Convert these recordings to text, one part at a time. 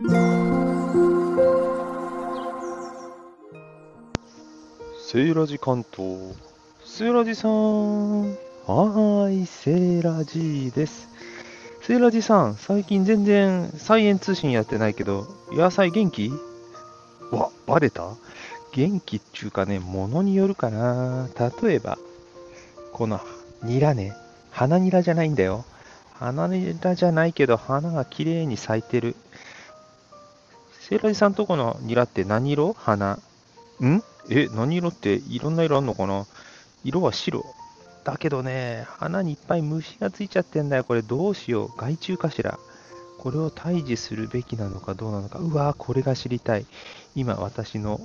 セーラジ関東。セーラジさん。はーい、セーラジです。セーラジさん、最近全然サイエン通信やってないけど、野菜元気？わ、バレた？元気っちゅうかね、ものによるかな。例えば、このニラね、花ニラじゃないんだよ。花ニラじゃないけど、花が綺麗に咲いてる。セーラジさんとこのニラって何色？花？ん？え、何色っていろんな色あんのかな？色は白。だけどね、花にいっぱい虫がついちゃってんだよ。これどうしよう？害虫かしら？これを退治するべきなのかどうなのか。うわーこれが知りたい。今私の、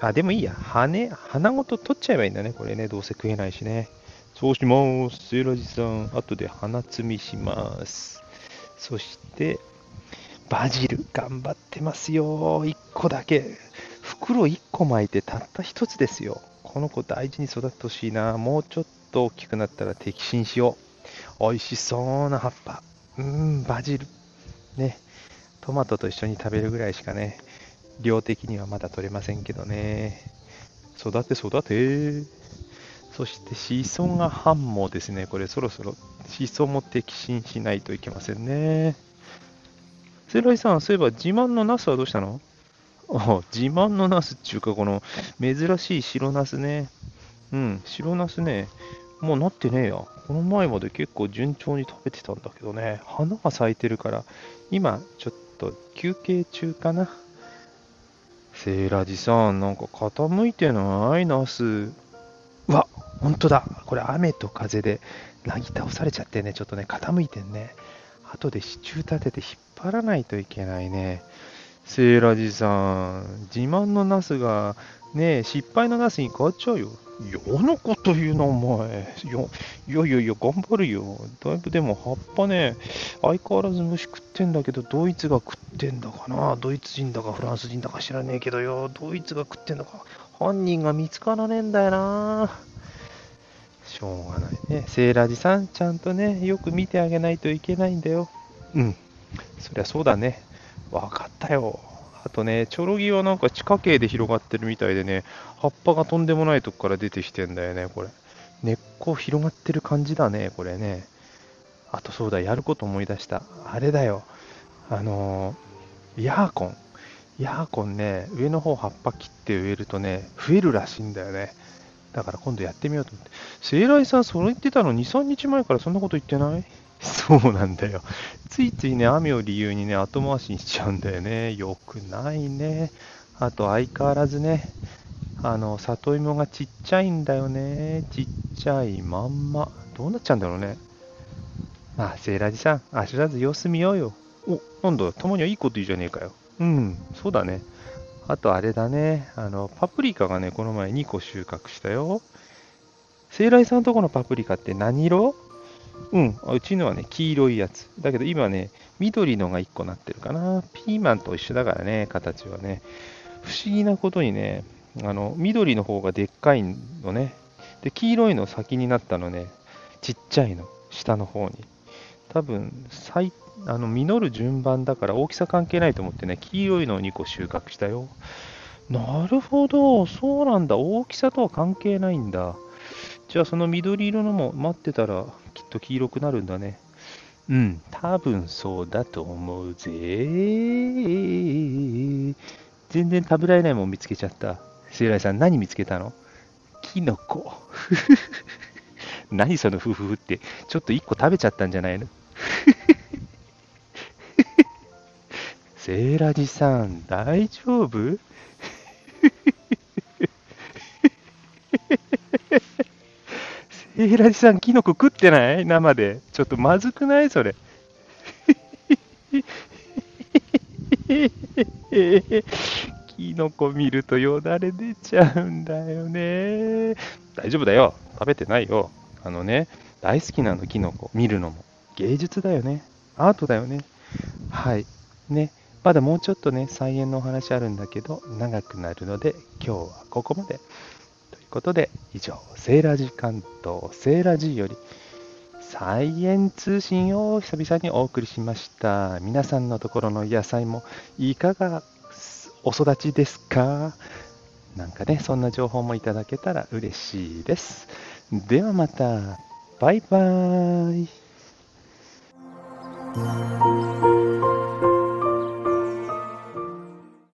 あ、でもいいや。羽、花ごと取っちゃえばいいんだね。これね、どうせ食えないしね。そうします。セイラジさん、後で花摘みします。そして、バジル、頑張ってますよ。1個だけ。袋1個巻いてたった1つですよ。この子大事に育ってほしいな。もうちょっと大きくなったら摘心しよう。美味しそうな葉っぱ。うーん、バジル。ね。トマトと一緒に食べるぐらいしかね、量的にはまだ取れませんけどね。育て育て。そしてシソが半もですね、これそろそろシソも摘心しないといけませんね。セイライさん、そういえば自慢のナスはどうしたの？あ自慢のナスっていうか、この珍しい白ナスね。うん、白ナスね、もうなってねえや。この前まで結構順調に食べてたんだけどね、花が咲いてるから、今ちょっと休憩中かな。セイラジさん、なんか傾いてないナス。うわ、ほんとだ。これ雨と風でなぎ倒されちゃってね、ちょっとね、傾いてんね。後で支柱立てて引っ張らないといけないね。セイラジさん、自慢のナスが、ねえ、失敗のナスに変わっちゃうよ。嫌なこと言うな、お前。いやいやいやいや、頑張るよ。だいぶでも葉っぱね、相変わらず虫食ってんだけど、ドイツが食ってんだかな。ドイツ人だかフランス人だか知らねえけどよ。ドイツが食ってんだか。犯人が見つからねえんだよな。しょうがないね。セイラジさん、ちゃんとね、よく見てあげないといけないんだよ。うん。そりゃそうだね。わかったよ。あとね、チョロギはなんか地下茎で広がってるみたいでね、葉っぱがとんでもないとこから出てきてんだよね、これ。根っこ広がってる感じだね、これね。あとそうだ、やること思い出した。あれだよ。あのーヤーコン。ヤーコンね、上の方葉っぱ切って植えるとね、増えるらしいんだよね。だから今度やってみようと思って。セイライさん、それ言ってたの2、3日前からそんなこと言ってない？そうなんだよ。ついついね、雨を理由にね、後回しにしちゃうんだよね。よくないね。あと相変わらずね、あの、里芋がちっちゃいんだよね。ちっちゃいまんま。どうなっちゃうんだろうね。あ、セイラジさん、焦らず様子見ようよ。お、なんだ、たまにはいいこと言うじゃねえかよ。うん、そうだね。あとあれだね、あの、パプリカがね、この前2個収穫したよ。セイライさんとこのパプリカって何色？うん、うちのはね、黄色いやつ。だけど今ね、緑のが1個なってるかな。ピーマンと一緒だからね、形はね。不思議なことにね、あの、緑の方がでっかいのね。で、黄色いの先になったのね、ちっちゃいの、下の方に。多分、最、あの、実る順番だから大きさ関係ないと思ってね、黄色いのを2個収穫したよ。なるほど、そうなんだ。大きさとは関係ないんだ。じゃあその緑色のも待ってたらきっと黄色くなるんだね。うん、多分そうだと思うぜ。全然食べられないもん見つけちゃった。セイライさん何見つけたの？キノコ。何そのフフフって。ちょっと1個食べちゃったんじゃないの？セイラジさん大丈夫？セイラジさん、キノコ食ってない？生で。ちょっとまずくないそれ？キノコ見るとよだれ出ちゃうんだよね。大丈夫だよ。食べてないよ。あのね、大好きなの、キノコ。見るのも。芸術だよね。アートだよね。はい。ね。まだもうちょっとね、菜園のお話あるんだけど、長くなるので、今日はここまで。ということで、以上、セーラジ関東、セーラージより、サイエン通信を久々にお送りしました。皆さんのところの野菜もいかがお育ちですか？なんかね、そんな情報もいただけたら嬉しいです。ではまた、バイバーイ。